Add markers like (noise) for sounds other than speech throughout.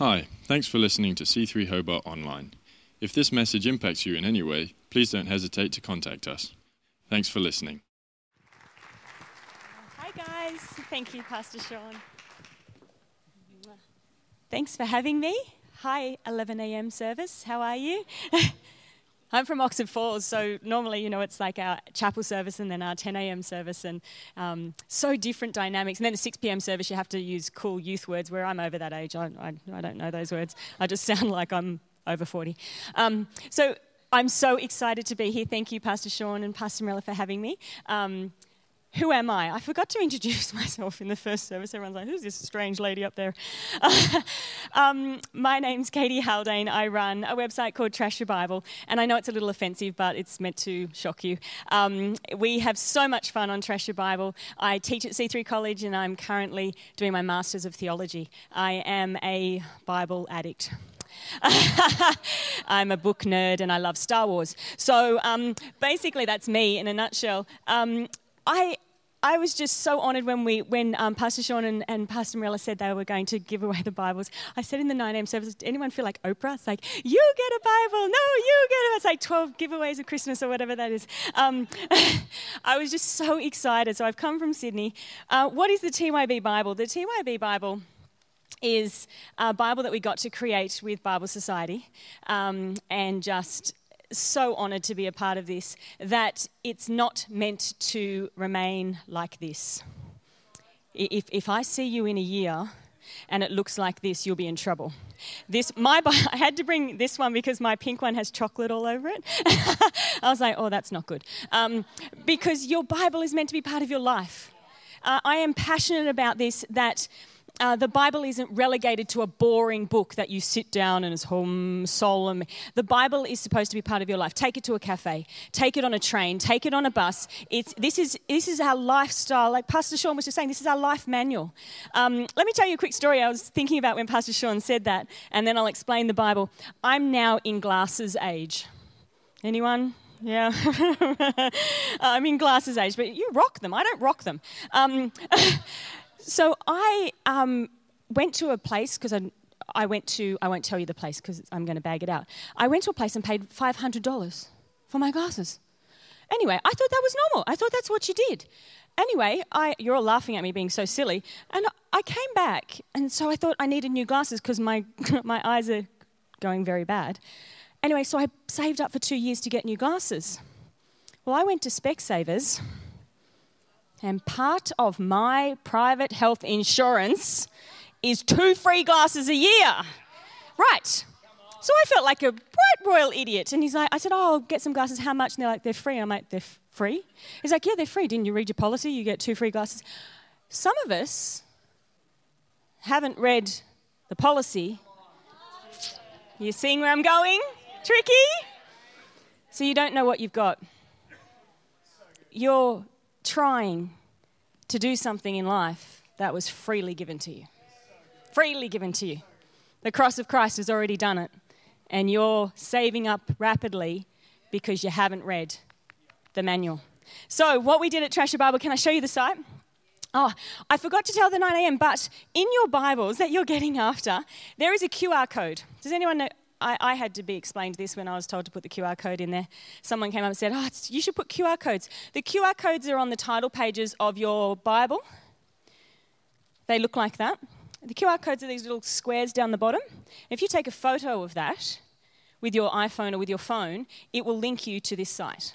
Hi, thanks for listening to C3 Hobart Online. If this message impacts you in any way, please don't hesitate to contact us. Thanks for listening. Hi, guys. Thank you, Pastor Sean. Thanks for having me. Hi, 11 a.m. service. How are you? (laughs) I'm from Oxford Falls, so normally, you know, it's like our chapel service and then our 10 a.m. service, and um, so different dynamics. And then the 6 p.m. service, you have to use cool youth words. Where I'm over that age, I, I, I don't know those words. I just (laughs) sound like I'm over 40. Um, so I'm so excited to be here. Thank you, Pastor Sean and Pastor Miller, for having me. Um, who am I? I forgot to introduce (laughs) myself in the first service. Everyone's like, who's this strange lady up there? (laughs) um, my name's Katie Haldane. I run a website called Trash Your Bible. And I know it's a little offensive, but it's meant to shock you. Um, we have so much fun on Trash Your Bible. I teach at C3 College and I'm currently doing my Masters of Theology. I am a Bible addict. (laughs) I'm a book nerd and I love Star Wars. So um, basically, that's me in a nutshell. Um, I I was just so honoured when we when um, Pastor Sean and, and Pastor Marilla said they were going to give away the Bibles. I said in the 9 a.m. service, did anyone feel like Oprah? It's like, you get a Bible. No, you get it. It's like 12 giveaways of Christmas or whatever that is. Um, (laughs) I was just so excited. So I've come from Sydney. Uh, what is the TYB Bible? The TYB Bible is a Bible that we got to create with Bible Society um, and just so honoured to be a part of this that it's not meant to remain like this. If, if I see you in a year and it looks like this, you'll be in trouble. This, my, (laughs) I had to bring this one because my pink one has chocolate all over it. (laughs) I was like, oh, that's not good. Um, because your Bible is meant to be part of your life. Uh, I am passionate about this that uh, the Bible isn't relegated to a boring book that you sit down and is home solemn. The Bible is supposed to be part of your life. Take it to a cafe, take it on a train, take it on a bus. It's, this, is, this is our lifestyle. Like Pastor Sean was just saying, this is our life manual. Um, let me tell you a quick story I was thinking about when Pastor Sean said that, and then I'll explain the Bible. I'm now in glasses age. Anyone? Yeah. (laughs) I'm in glasses age, but you rock them. I don't rock them. Um, (laughs) So I um, went to a place because I, I went to, I won't tell you the place because I'm going to bag it out. I went to a place and paid $500 for my glasses. Anyway, I thought that was normal. I thought that's what you did. Anyway, I, you're all laughing at me being so silly. And I came back, and so I thought I needed new glasses because my, (laughs) my eyes are going very bad. Anyway, so I saved up for two years to get new glasses. Well, I went to Specsavers and part of my private health insurance is two free glasses a year. Right. So I felt like a bright royal idiot. And he's like, I said, Oh, I'll get some glasses. How much? And they're like, They're free. I'm like, They're f- free? He's like, Yeah, they're free. Didn't you read your policy? You get two free glasses. Some of us haven't read the policy. You seeing where I'm going? Tricky? So you don't know what you've got. You're trying to do something in life that was freely given to you. Freely given to you. The cross of Christ has already done it, and you're saving up rapidly because you haven't read the manual. So, what we did at Your Bible, can I show you the site? Oh, I forgot to tell the 9 a.m., but in your Bibles that you're getting after, there is a QR code. Does anyone know? I, I, had to be explained this when I was told to put the QR code in there. Someone came up and said, Oh, you should put QR codes. The QR codes are on the title pages of your Bible. They look like that. The QR codes are these little squares down the bottom. If you take a photo of that with your iPhone or with your phone, it will link you to this site.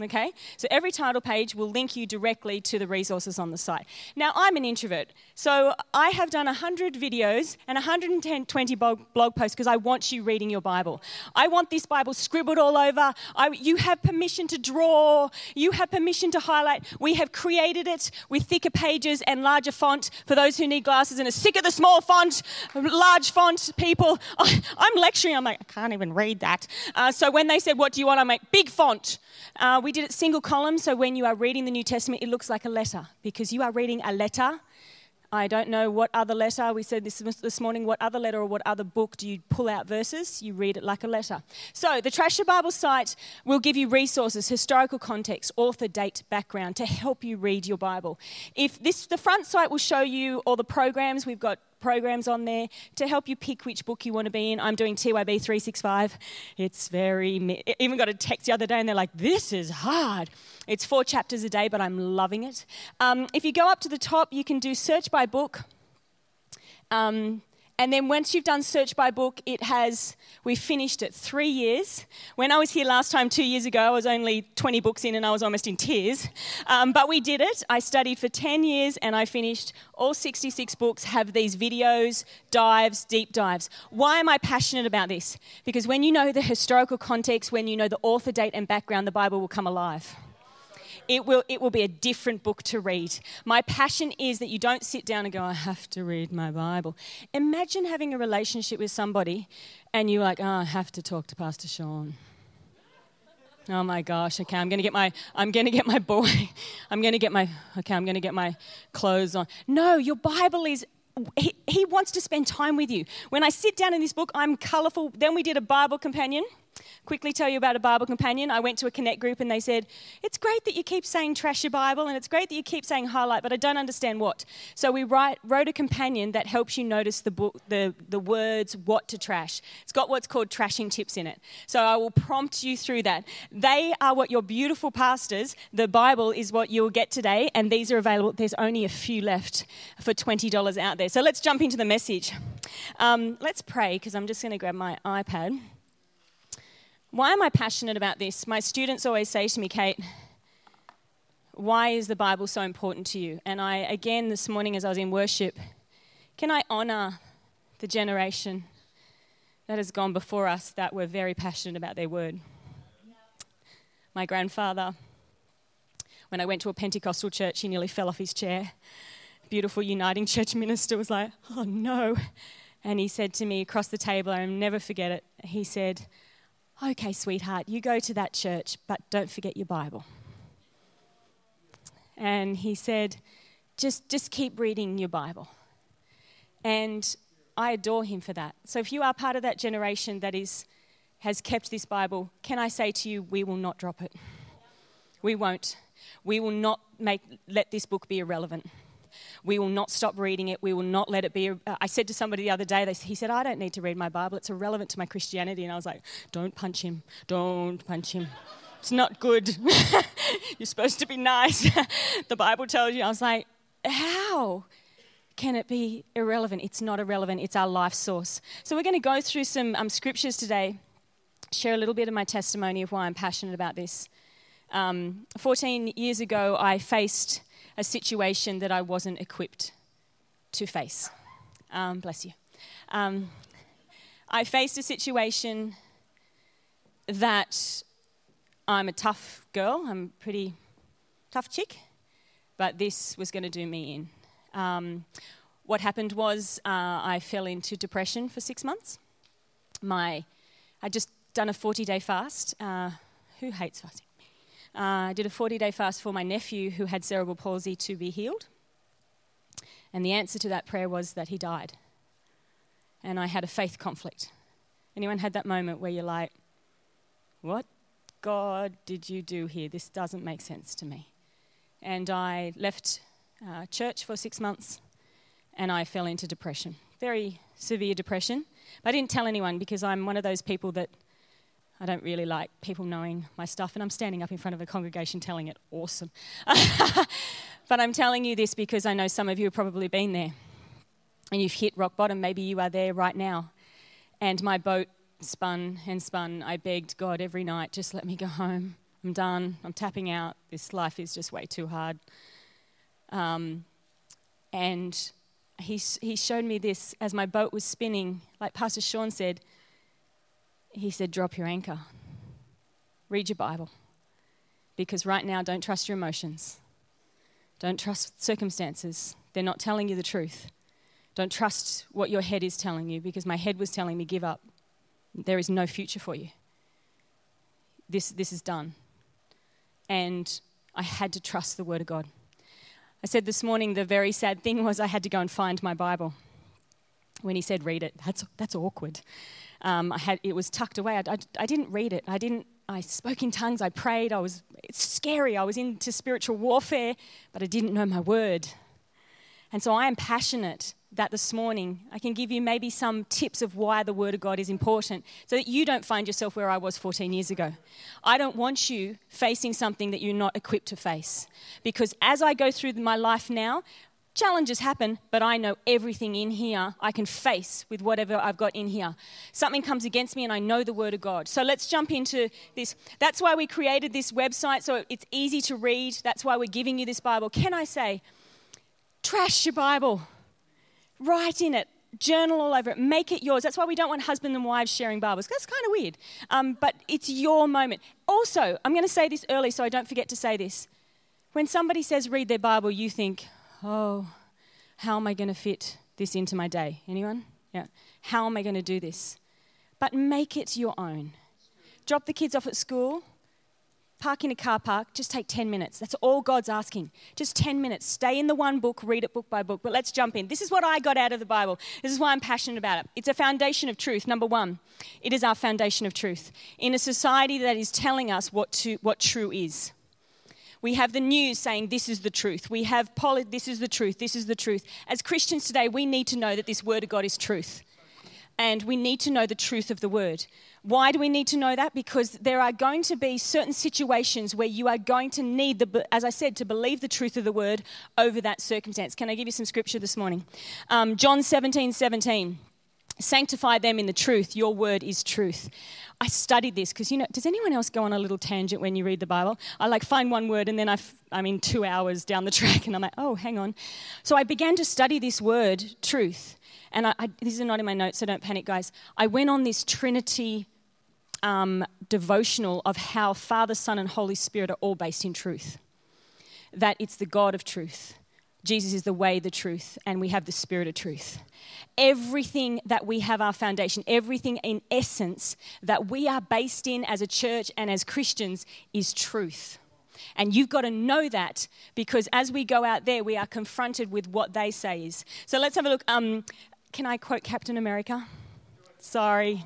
Okay? So every title page will link you directly to the resources on the site. Now, I'm an introvert, so I have done 100 videos and 120 blog posts because I want you reading your Bible. I want this Bible scribbled all over. I, you have permission to draw, you have permission to highlight. We have created it with thicker pages and larger font for those who need glasses and are sick of the small font, large font people. (laughs) I'm lecturing, I'm like, I can't even read that. Uh, so when they said, What do you want? I'm like, Big font. Uh, we did it single column, so when you are reading the New Testament, it looks like a letter because you are reading a letter. I don't know what other letter, we said this this morning, what other letter or what other book do you pull out verses? You read it like a letter. So, the Trash Your Bible site will give you resources, historical context, author, date, background to help you read your Bible. If this, the front site will show you all the programs, we've got programs on there to help you pick which book you want to be in. I'm doing TYB 365. It's very, even got a text the other day and they're like, this is hard. It's four chapters a day, but I'm loving it. Um, if you go up to the top, you can do search by book. Um, and then once you've done search by book, it has, we finished it three years. When I was here last time, two years ago, I was only 20 books in and I was almost in tears. Um, but we did it. I studied for 10 years and I finished all 66 books, have these videos, dives, deep dives. Why am I passionate about this? Because when you know the historical context, when you know the author date and background, the Bible will come alive it will, it will be a different book to read. My passion is that you don't sit down and go, I have to read my Bible. Imagine having a relationship with somebody and you're like, oh, I have to talk to Pastor Sean. Oh my gosh, okay, I'm gonna get my I'm gonna get my boy. (laughs) I'm gonna get my okay, I'm gonna get my clothes on. No, your Bible is he, he wants to spend time with you. When I sit down in this book, I'm colorful. Then we did a Bible companion quickly tell you about a Bible companion. I went to a Connect group and they said, It's great that you keep saying trash your Bible and it's great that you keep saying highlight, but I don't understand what. So we write, wrote a companion that helps you notice the, book, the, the words what to trash. It's got what's called trashing tips in it. So I will prompt you through that. They are what your beautiful pastors, the Bible is what you'll get today, and these are available. There's only a few left for $20 out there. So let's jump into the message. Um, let's pray because I'm just going to grab my iPad. Why am I passionate about this? My students always say to me, Kate, why is the Bible so important to you? And I, again, this morning as I was in worship, can I honor the generation that has gone before us that were very passionate about their word? My grandfather, when I went to a Pentecostal church, he nearly fell off his chair. Beautiful Uniting Church minister was like, oh no. And he said to me across the table, I'll never forget it. He said, okay, sweetheart, you go to that church, but don't forget your Bible. And he said, just, just keep reading your Bible. And I adore him for that. So if you are part of that generation that is, has kept this Bible, can I say to you, we will not drop it. We won't. We will not make, let this book be irrelevant. We will not stop reading it. We will not let it be. I said to somebody the other day, they, he said, I don't need to read my Bible. It's irrelevant to my Christianity. And I was like, don't punch him. Don't punch him. It's not good. (laughs) You're supposed to be nice. (laughs) the Bible tells you. I was like, how? can it be irrelevant? It's not irrelevant, it's our life source. So, we're going to go through some um, scriptures today, share a little bit of my testimony of why I'm passionate about this. Um, 14 years ago, I faced a situation that I wasn't equipped to face. Um, bless you. Um, I faced a situation that I'm a tough girl, I'm a pretty tough chick, but this was going to do me in. Um, what happened was uh, I fell into depression for six months. My, I just done a 40 day fast. Uh, who hates fasting? Uh, I did a 40 day fast for my nephew who had cerebral palsy to be healed. And the answer to that prayer was that he died. And I had a faith conflict. Anyone had that moment where you're like, what God did you do here? This doesn't make sense to me. And I left uh, church for six months and I fell into depression. Very severe depression. But I didn't tell anyone because I'm one of those people that I don't really like people knowing my stuff, and I'm standing up in front of a congregation telling it. Awesome. (laughs) but I'm telling you this because I know some of you have probably been there and you've hit rock bottom. Maybe you are there right now. And my boat spun and spun. I begged God every night, just let me go home. I'm done. I'm tapping out. This life is just way too hard. Um, and he, he showed me this as my boat was spinning. Like Pastor Sean said, he said, Drop your anchor. Read your Bible. Because right now, don't trust your emotions. Don't trust circumstances. They're not telling you the truth. Don't trust what your head is telling you because my head was telling me, Give up. There is no future for you. This, this is done. And I had to trust the Word of God. I said this morning the very sad thing was I had to go and find my Bible. When he said, Read it, that's, that's awkward. Um, I had, it was tucked away. I, I, I didn't read it. I didn't. I spoke in tongues. I prayed. I was. It's scary. I was into spiritual warfare, but I didn't know my word. And so I am passionate that this morning. I can give you maybe some tips of why the Word of God is important so that you don't find yourself where I was 14 years ago. I don't want you facing something that you're not equipped to face. Because as I go through my life now, challenges happen, but I know everything in here I can face with whatever I've got in here. Something comes against me and I know the Word of God. So let's jump into this. That's why we created this website so it's easy to read. That's why we're giving you this Bible. Can I say, trash your Bible? write in it, journal all over it, make it yours. That's why we don't want husband and wives sharing Bibles. That's kind of weird. Um, but it's your moment. Also, I'm going to say this early so I don't forget to say this. When somebody says read their Bible, you think, oh, how am I going to fit this into my day? Anyone? Yeah. How am I going to do this? But make it your own. Drop the kids off at school, park in a car park, just take 10 minutes. That's all God's asking. Just 10 minutes. Stay in the one book, read it book by book. But let's jump in. This is what I got out of the Bible. This is why I'm passionate about it. It's a foundation of truth. Number one, it is our foundation of truth. In a society that is telling us what, to, what true is. We have the news saying this is the truth. We have this is the truth, this is the truth. As Christians today, we need to know that this word of God is truth. And we need to know the truth of the word. Why do we need to know that? Because there are going to be certain situations where you are going to need, the, as I said, to believe the truth of the word over that circumstance. Can I give you some scripture this morning? Um, John 17 17. Sanctify them in the truth. Your word is truth. I studied this because, you know, does anyone else go on a little tangent when you read the Bible? I like find one word and then i f- I'm in two hours down the (laughs) track and I'm like, oh, hang on. So I began to study this word, truth. And I, I, this is not in my notes, so don't panic, guys. I went on this Trinity um, devotional of how Father, Son, and Holy Spirit are all based in truth. That it's the God of truth. Jesus is the way, the truth, and we have the Spirit of truth. Everything that we have our foundation, everything in essence that we are based in as a church and as Christians is truth. And you've got to know that because as we go out there, we are confronted with what they say is. So let's have a look. Um, can I quote Captain America? Sorry,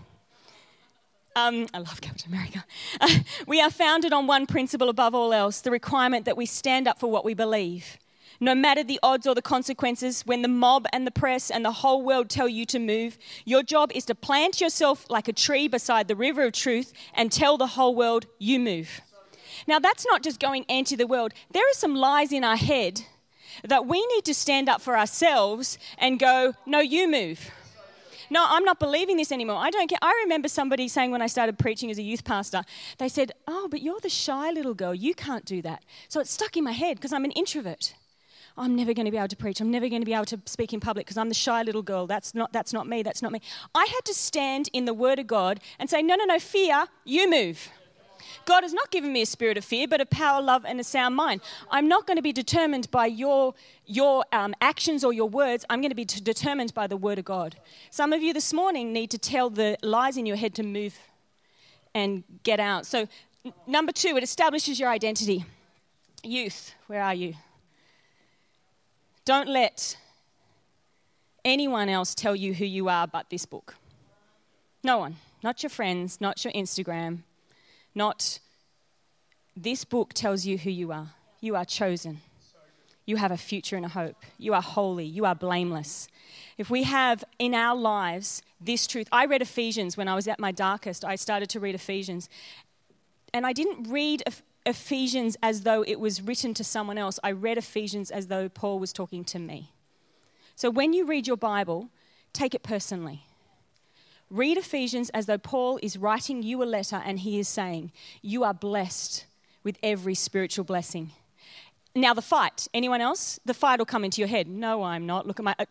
um, I love Captain America. (laughs) We are founded on one principle above all else the requirement that we stand up for what we believe. No matter the odds or the consequences, when the mob and the press and the whole world tell you to move, your job is to plant yourself like a tree beside the river of truth and tell the whole world you move. Now, that's not just going anti the world. There are some lies in our head that we need to stand up for ourselves and go, no, you move no, I'm not believing this anymore. I don't care. I remember somebody saying when I started preaching as a youth pastor, they said, Oh, but you're the shy little girl. You can't do that. So it stuck in my head because I'm an introvert. I'm never going to be able to preach. I'm never going to be able to speak in public because I'm the shy little girl. That's not, that's not me. That's not me. I had to stand in the Word of God and say, No, no, no, fear, you move. God has not given me a spirit of fear, but a power, love, and a sound mind. I'm not going to be determined by your, your um, actions or your words. I'm going to be determined by the word of God. Some of you this morning need to tell the lies in your head to move and get out. So, n- number two, it establishes your identity. Youth, where are you? Don't let anyone else tell you who you are but this book. No one. Not your friends, not your Instagram, not this book tells you who you are. You are chosen. You have a future and a hope. You are holy. You are blameless. If we have in our lives this truth, I read Ephesians when I was at my darkest. I started to read Ephesians. And I didn't read Ephesians as though it was written to someone else. I read Ephesians as though Paul was talking to me. So when you read your Bible, take it personally. Read Ephesians as though Paul is writing you a letter and he is saying, You are blessed with every spiritual blessing. Now, the fight, anyone else? The fight will come into your head. No, I'm not. Look at my. Uh,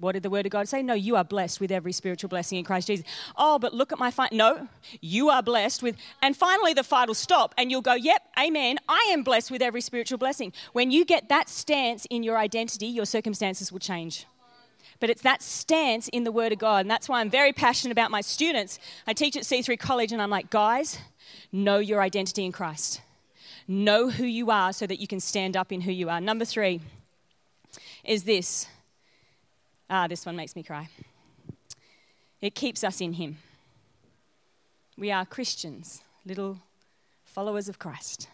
What did the word of God say? No, you are blessed with every spiritual blessing in Christ Jesus. Oh, but look at my fight. No, you are blessed with. And finally, the fight will stop and you'll go, Yep, amen. I am blessed with every spiritual blessing. When you get that stance in your identity, your circumstances will change but it's that stance in the Word of God. And that's why I'm very passionate about my students. I teach at C3 College, and I'm like, guys, know your identity in Christ. Know who you are so that you can stand up in who you are. Number three is this. Ah, this one makes me cry. It keeps us in Him. We are Christians, little followers of Christ.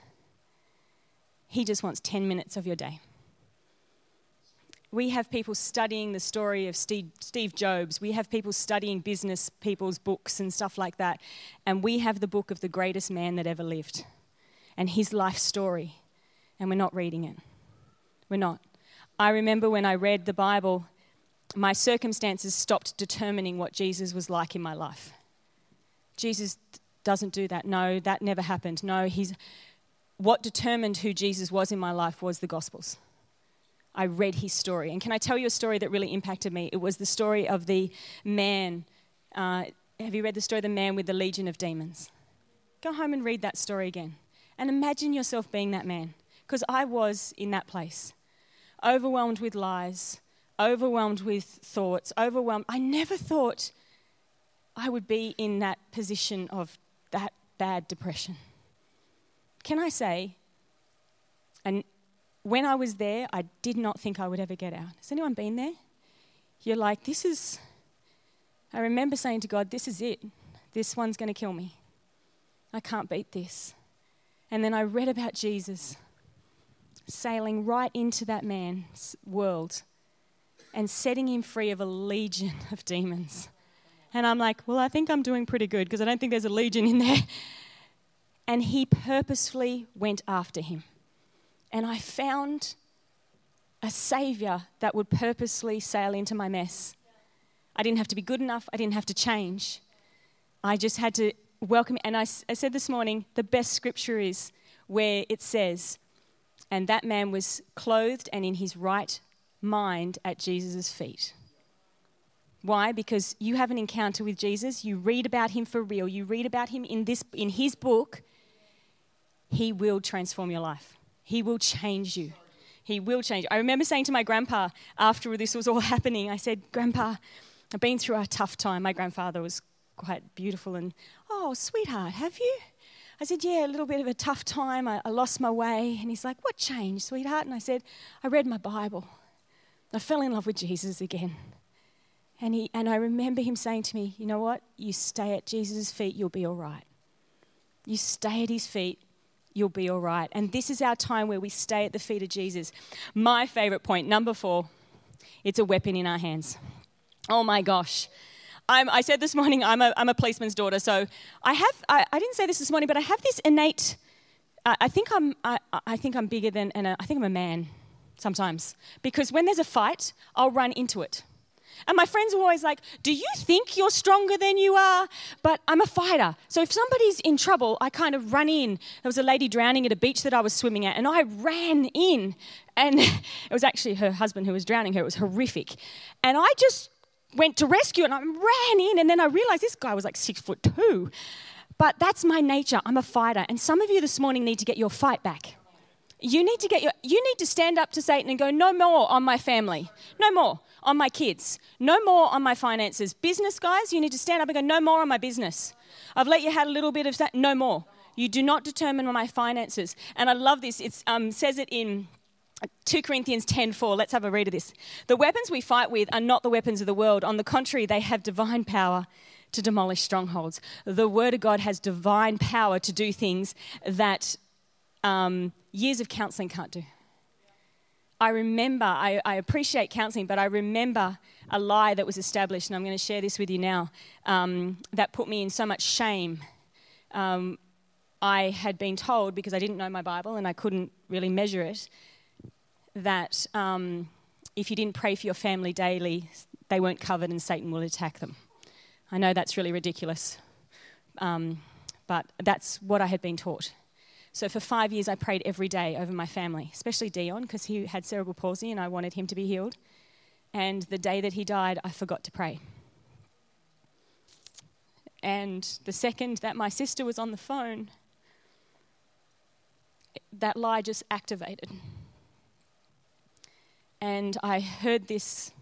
He just wants 10 minutes of your day we have people studying the story of Steve, Steve Jobs. We have people studying business people's books and stuff like that. And we have the book of the greatest man that ever lived and his life story. And we're not reading it. We're not. I remember when I read the Bible, my circumstances stopped determining what Jesus was like in my life. Jesus doesn't do that. No, that never happened. No, he's what determined who Jesus was in my life was the Gospels. I read his story. And can I tell you a story that really impacted me? It was the story of the man. Uh, have you read the story of the man with the legion of demons? Go home and read that story again. And imagine yourself being that man. Because I was in that place. Overwhelmed with lies, overwhelmed with thoughts, overwhelmed. I never thought I would be in that position of that bad depression. Can I say, and when I was there, I did not think I would ever get out. Has anyone been there? You're like, this is, I remember saying to God, this is it. This one's going to kill me. I can't beat this. And then I read about Jesus sailing right into that man's world and setting him free of a legion of demons. And I'm like, well, I think I'm doing pretty good because I don't think there's a legion in there. And he purposefully went after him. And I found a savior that would purposely sail into my mess. I didn't have to be good enough, I didn't have to change. I just had to welcome. And I, I said this morning the best scripture is where it says, and that man was clothed and in his right mind at Jesus' feet. Why? Because you have an encounter with Jesus, you read about him for real, you read about him in, this, in his book, he will transform your life. He will change you. He will change. I remember saying to my grandpa after this was all (laughs) happening, I said, Grandpa, I've been through a tough time. My grandfather was quite beautiful and, oh, sweetheart, have you? I said, Yeah, a little bit of a tough time. I, I lost my way. And he's like, What changed, sweetheart? And I said, I read my Bible. I fell in love with Jesus again. And, he, and I remember him saying to me, You know what? You stay at Jesus' feet, you'll be all right. You stay at his feet, you'll be all right. And this is our time where we stay at the feet of Jesus. My favorite point, number four, it's a weapon in our hands. Oh my gosh. I'm, i said this morning, I'm a, I'm a policeman's daughter, so I have, I, I, didn't say this this morning, but I have this innate, I, think I'm, I, I, think I'm bigger than, and I think I'm a man sometimes. Because when there's a fight, I'll run into it. And my friends are always like, Do you think you're stronger than you are? But I'm a fighter. So if somebody's in trouble, I kind of run in. There was a lady drowning at a beach that I was swimming at, and I ran in. And (laughs) it was actually her husband who was drowning her. It was horrific. And I just went to rescue and I ran in. And then I realized this guy was like six foot two. But that's my nature. I'm a fighter. And some of you this morning need to get your fight back. You need to get your, you need to stand up to Satan and go, no more on my family. No more on my kids. No more on my finances. Business guys, you need to stand up and go, no more on my business. I've let you have a little bit of that. No more. You do not determine my finances. And I love this. It um, says it in 2 Corinthians 10:4. Let's have a read of this. The weapons we fight with are not the weapons of the world. On the contrary, they have divine power to demolish strongholds. The Word of God has divine power to do things that um, years of counseling can't do. I remember, I, I appreciate counseling, but I remember a lie that was established, and I'm going to share this with you now, um, that put me in so much shame. Um, I had been told, because I didn't know my Bible and I couldn't really measure it, that um, if you didn't pray for your family daily, they weren't covered and Satan will attack them. I know that's really ridiculous, um, but that's what I had been taught. So for five years, I prayed every day over my family, especially Dion, because he had cerebral palsy and I wanted him to be healed. And the day that he died, I forgot to pray. And the second that my sister was on the phone, that lie just activated. And I heard this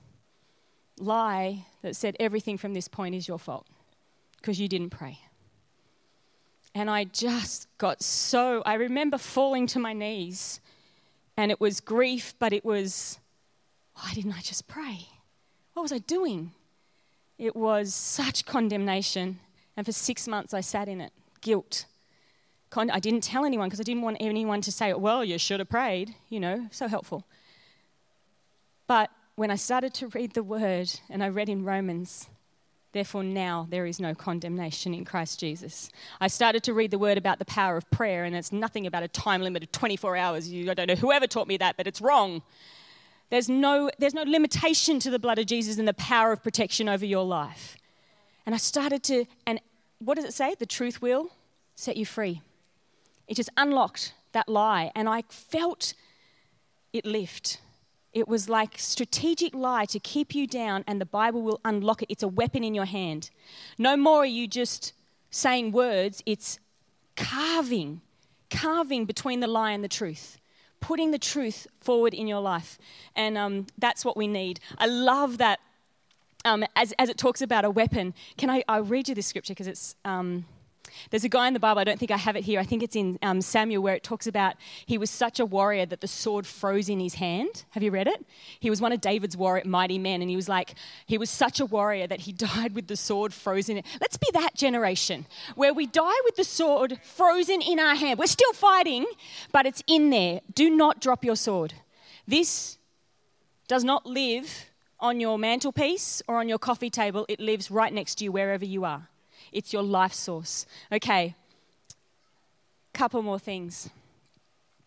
lie that said everything from this point is your fault because you didn't pray. And I just got so, I remember falling to my knees and it was grief, but it was, why didn't I just pray? What was I doing? It was such condemnation. And for six months I sat in it, guilt. I didn't tell anyone because I didn't want anyone to say, well, you should have prayed, you know, so helpful. But when I started to read the word, and I read in Romans, therefore now there is no condemnation in Christ Jesus. I started to read the word about the power of prayer, and it's nothing about a time limit of 24 hours. You, I don't know whoever taught me that, but it's wrong. There's no, there's no limitation to the blood of Jesus and the power of protection over your life. And I started to, and what does it say? The truth will set you free. It just unlocked that lie, and I felt it lift. It was like strategic lie to keep you down, and the Bible will unlock it. It's a weapon in your hand. No more are you just saying words, it's carving, carving between the lie and the truth putting the truth forward in your life. And um, that's what we need. I love that um, as, as it talks about a weapon. Can I I'll read you this scripture because it's. Um, there's a guy in the Bible, I don't think I have it here, I think it's in um, Samuel, where it talks about he was such a warrior that the sword froze in his hand. Have you read it? He was one of David's warrior, mighty men, and he was like, he was such a warrior that he (laughs) died with the sword frozen Let's be that generation where we die with the sword frozen in our hand. We're still fighting, but it's in there. Do not drop your sword. This does not live on your mantelpiece or on your coffee table, it lives right next to you wherever you are. It's your life source. Okay, couple more things.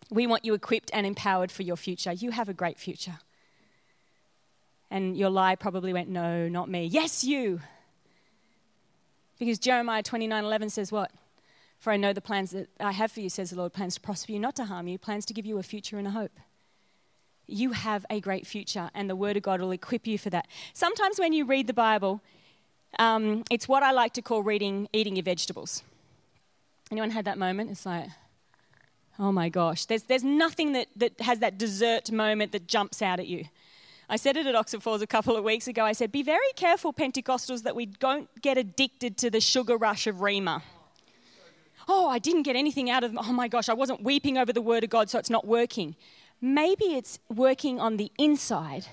We want you equipped and empowered for your future. You have a great future. And your lie probably went, No, not me. Yes, you. Because Jeremiah 29 11 says what? For I know the plans that I have for you, says the Lord, plans to prosper you, not to harm you, plans to give you a future and a hope. You have a great future, and the Word of God will equip you for that. Sometimes when you read the Bible, um, it's what I like to call reading, eating your vegetables. Anyone had that moment? It's like, oh my gosh, there's, there's nothing that, that has that dessert moment that jumps out at you. I said it at Oxford Falls a couple of weeks ago. I said, be very careful, Pentecostals, that we don't get addicted to the sugar rush of Rhema. Oh, I didn't get anything out of, oh my gosh, I wasn't weeping over the word of God, so it's not working. Maybe it's working on the inside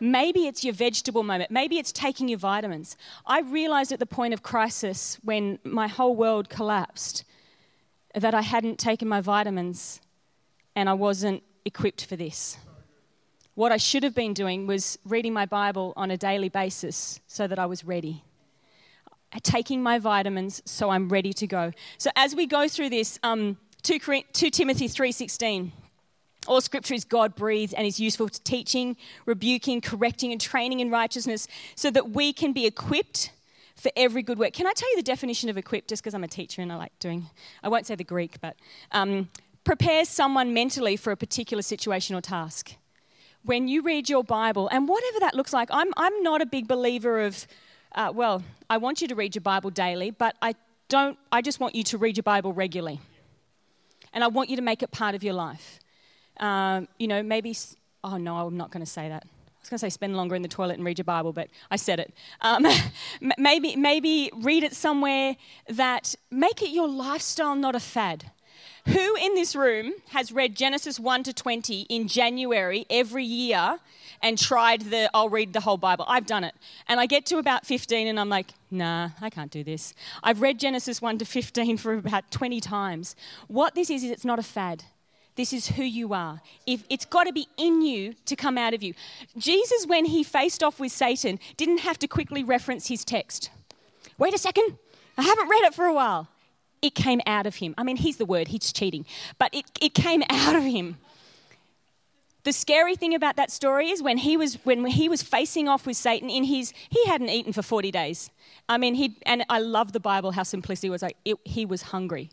Maybe it's your vegetable moment. Maybe it's taking your vitamins. I realized at the point of crisis when my whole world collapsed that I hadn't taken my vitamins and I wasn't equipped for this. What I should have been doing was reading my Bible on a daily basis so that I was ready. Taking my vitamins so I'm ready to go. So as we go through this, um, 2, 2 Timothy 3.16, all scripture is God breathed and is useful to teaching, rebuking, correcting, and training in righteousness so that we can be equipped for every good work. Can I tell you the definition of equipped just because I'm a teacher and I like doing, I won't say the Greek, but um, prepares someone mentally for a particular situation or task. When you read your Bible, and whatever that looks like, I'm, I'm not a big believer of, uh, well, I want you to read your Bible daily, but I don't, I just want you to read your Bible regularly. And I want you to make it part of your life. Um, you know, maybe, oh no, I'm not going to say that. I was going to say spend longer in the toilet and read your Bible, but I said it. Um, (laughs) maybe, maybe read it somewhere that make it your lifestyle, not a fad. Who in this room has read Genesis 1 to 20 in January every year and tried the, I'll read the whole Bible? I've done it. And I get to about 15 and I'm like, nah, I can't do this. I've read Genesis 1 to 15 (laughs) for about 20 times. What this is, is it's not a fad. This is who you are. If it's got to be in you to come out of you. Jesus, when he faced off with Satan, didn't have to quickly reference his text. Wait a second, I haven't read it for a while. It came out of him. I mean, he's the word, he's cheating, but it, it came (laughs) out of him. The scary thing about that story is when he was when he was facing off with Satan in his he hadn't eaten for 40 days. I mean, he and I love the Bible how simplicity was like it, he was hungry.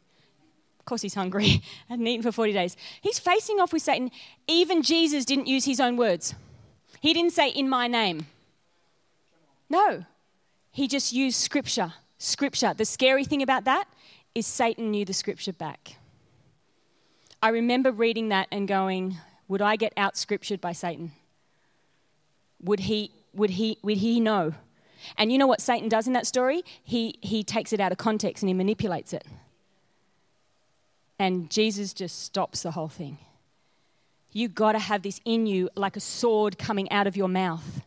Of course, he's hungry. (laughs) Hadn't eaten for 40 days. He's facing off with Satan. Even Jesus didn't use his own words. He didn't say, in my name. No. He just used scripture. Scripture. The scary thing about that is Satan knew the scripture back. I remember reading that and going, would I get out scriptured by Satan? Would he, would he, would he know? And you know what Satan does in that story? He, he takes it out of context and he manipulates it. And Jesus just stops the whole thing. You got to have this in you like a sword coming out of your mouth.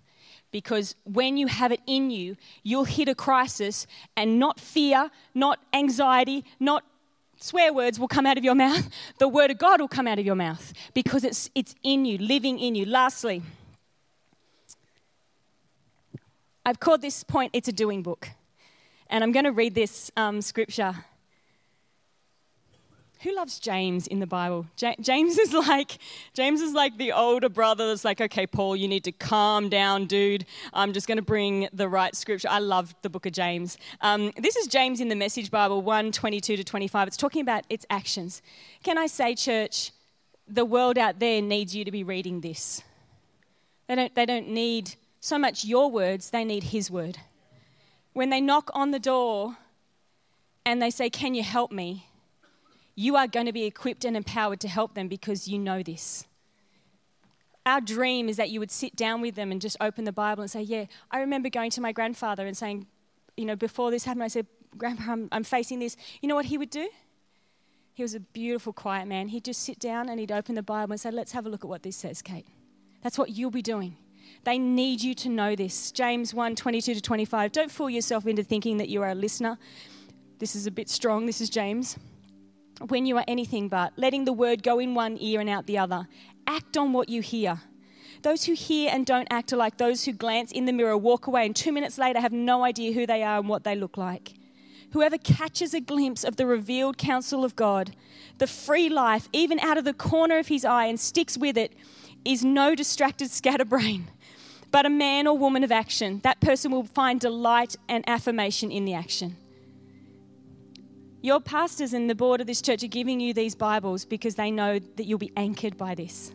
Because when you have it in you, you'll hit a crisis and not fear, not anxiety, not swear words will come out of your mouth. (laughs) The word of God will come out of your mouth because it's, it's in you, living in you. Lastly, I've called this point, it's a doing book. And I'm going to read this um, scripture. Who loves James in the Bible? Ja- James is like James is like the older brother that's like, okay, Paul, you need to calm down, dude. I'm just going to bring the right scripture. I love the book of James. Um, this is James in the Message Bible, 1 22 to 25. It's talking about its actions. Can I say, church, the world out there needs you to be reading this. They don't, they don't need so much your words, they need His word. When they knock on the door and they say, Can you help me? You are going to be equipped and empowered to help them because you know this. Our dream is that you would sit down with them and just open the Bible and say, Yeah, I remember going to my grandfather and saying, You know, before this happened, I said, Grandpa, I'm, I'm facing this. You know what he would do? He was a beautiful, quiet man. He'd just sit down and he'd open the Bible and say, Let's have a look at what this says, Kate. That's what you'll be doing. They need you to know this. James 1 22 to 25. Don't fool yourself into thinking that you are a listener. This is a bit strong. This is James. When you are anything but, letting the word go in one ear and out the other. Act on what you hear. Those who hear and don't act are like those who glance in the mirror, walk away, and two minutes later have no idea who they are and what they look like. Whoever catches a glimpse of the revealed counsel of God, the free life, even out of the corner of his eye, and sticks with it, is no distracted (laughs) scatterbrain but a man or woman of action. That person will find delight and affirmation in the action. Your pastors and the board of this church are giving you these Bibles because they know that you'll be anchored by this.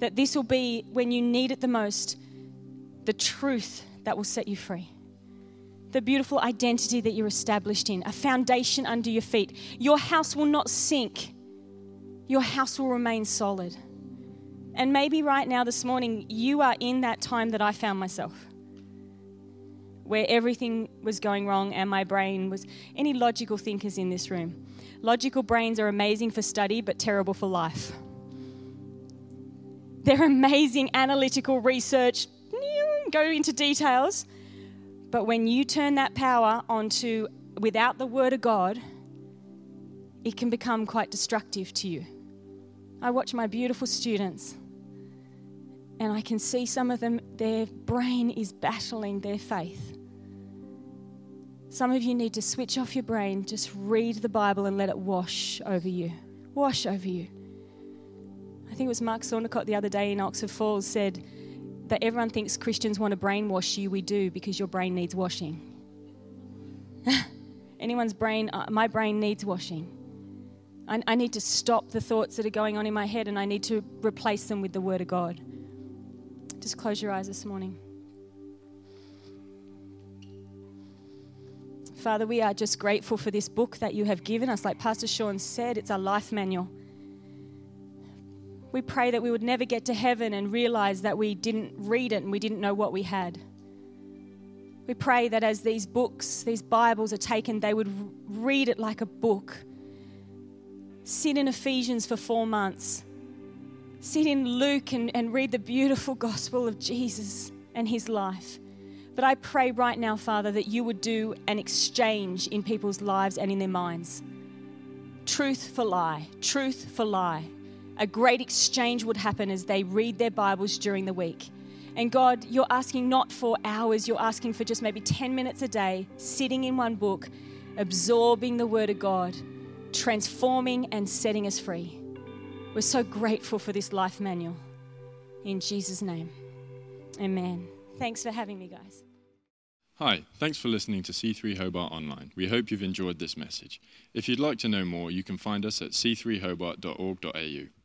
That this will be, when you need it the most, the truth that will set you free. The beautiful identity that you're established in, a foundation under your feet. Your house will not sink, your house will remain solid. And maybe right now, this morning, you are in that time that I found myself, where everything was going wrong and my brain was. Any logical thinkers in this room? Logical brains are amazing for study, but terrible for life. They're amazing analytical research, go into details. But when you turn that power onto without the Word of God, it can become quite destructive to you. I watch my beautiful students and I can see some of them, their brain is battling their faith. Some of you need to switch off your brain, just read the Bible and let it wash over you. Wash over you. I think it was Mark Saundicott the other day in Oxford Falls said that everyone thinks Christians want to brainwash you. We do because your brain needs washing. (laughs) Anyone's brain, uh, my brain needs washing. I, I need to stop the thoughts that are going on in my head and I need to replace them with the Word of God. Just close your eyes this morning. Father, we are just grateful for this book that you have given us. Like Pastor Sean said, it's our life manual. We pray that we would never get to heaven and realize that we didn't read it and we didn't know what we had. We pray that as these books, these Bibles are taken, they would read it like a book. Sit in Ephesians for four months sit in Luke and, and read the beautiful gospel of Jesus and his life. But I pray right now, Father, that you would do an exchange in people's lives and in their minds. Truth for lie, truth for lie. A great exchange would happen as they read their Bibles during the week. And God, you're asking not for hours, you're asking for just maybe 10 minutes a day, sitting in one book, absorbing the Word of God, transforming and setting us free. We're so grateful for this life manual. In Jesus' name, amen. Thanks for having me, guys. Hi, thanks for listening to C3 Hobart Online. We hope you've enjoyed this message. If you'd like to know more, you can find us at c3hobart.org.au.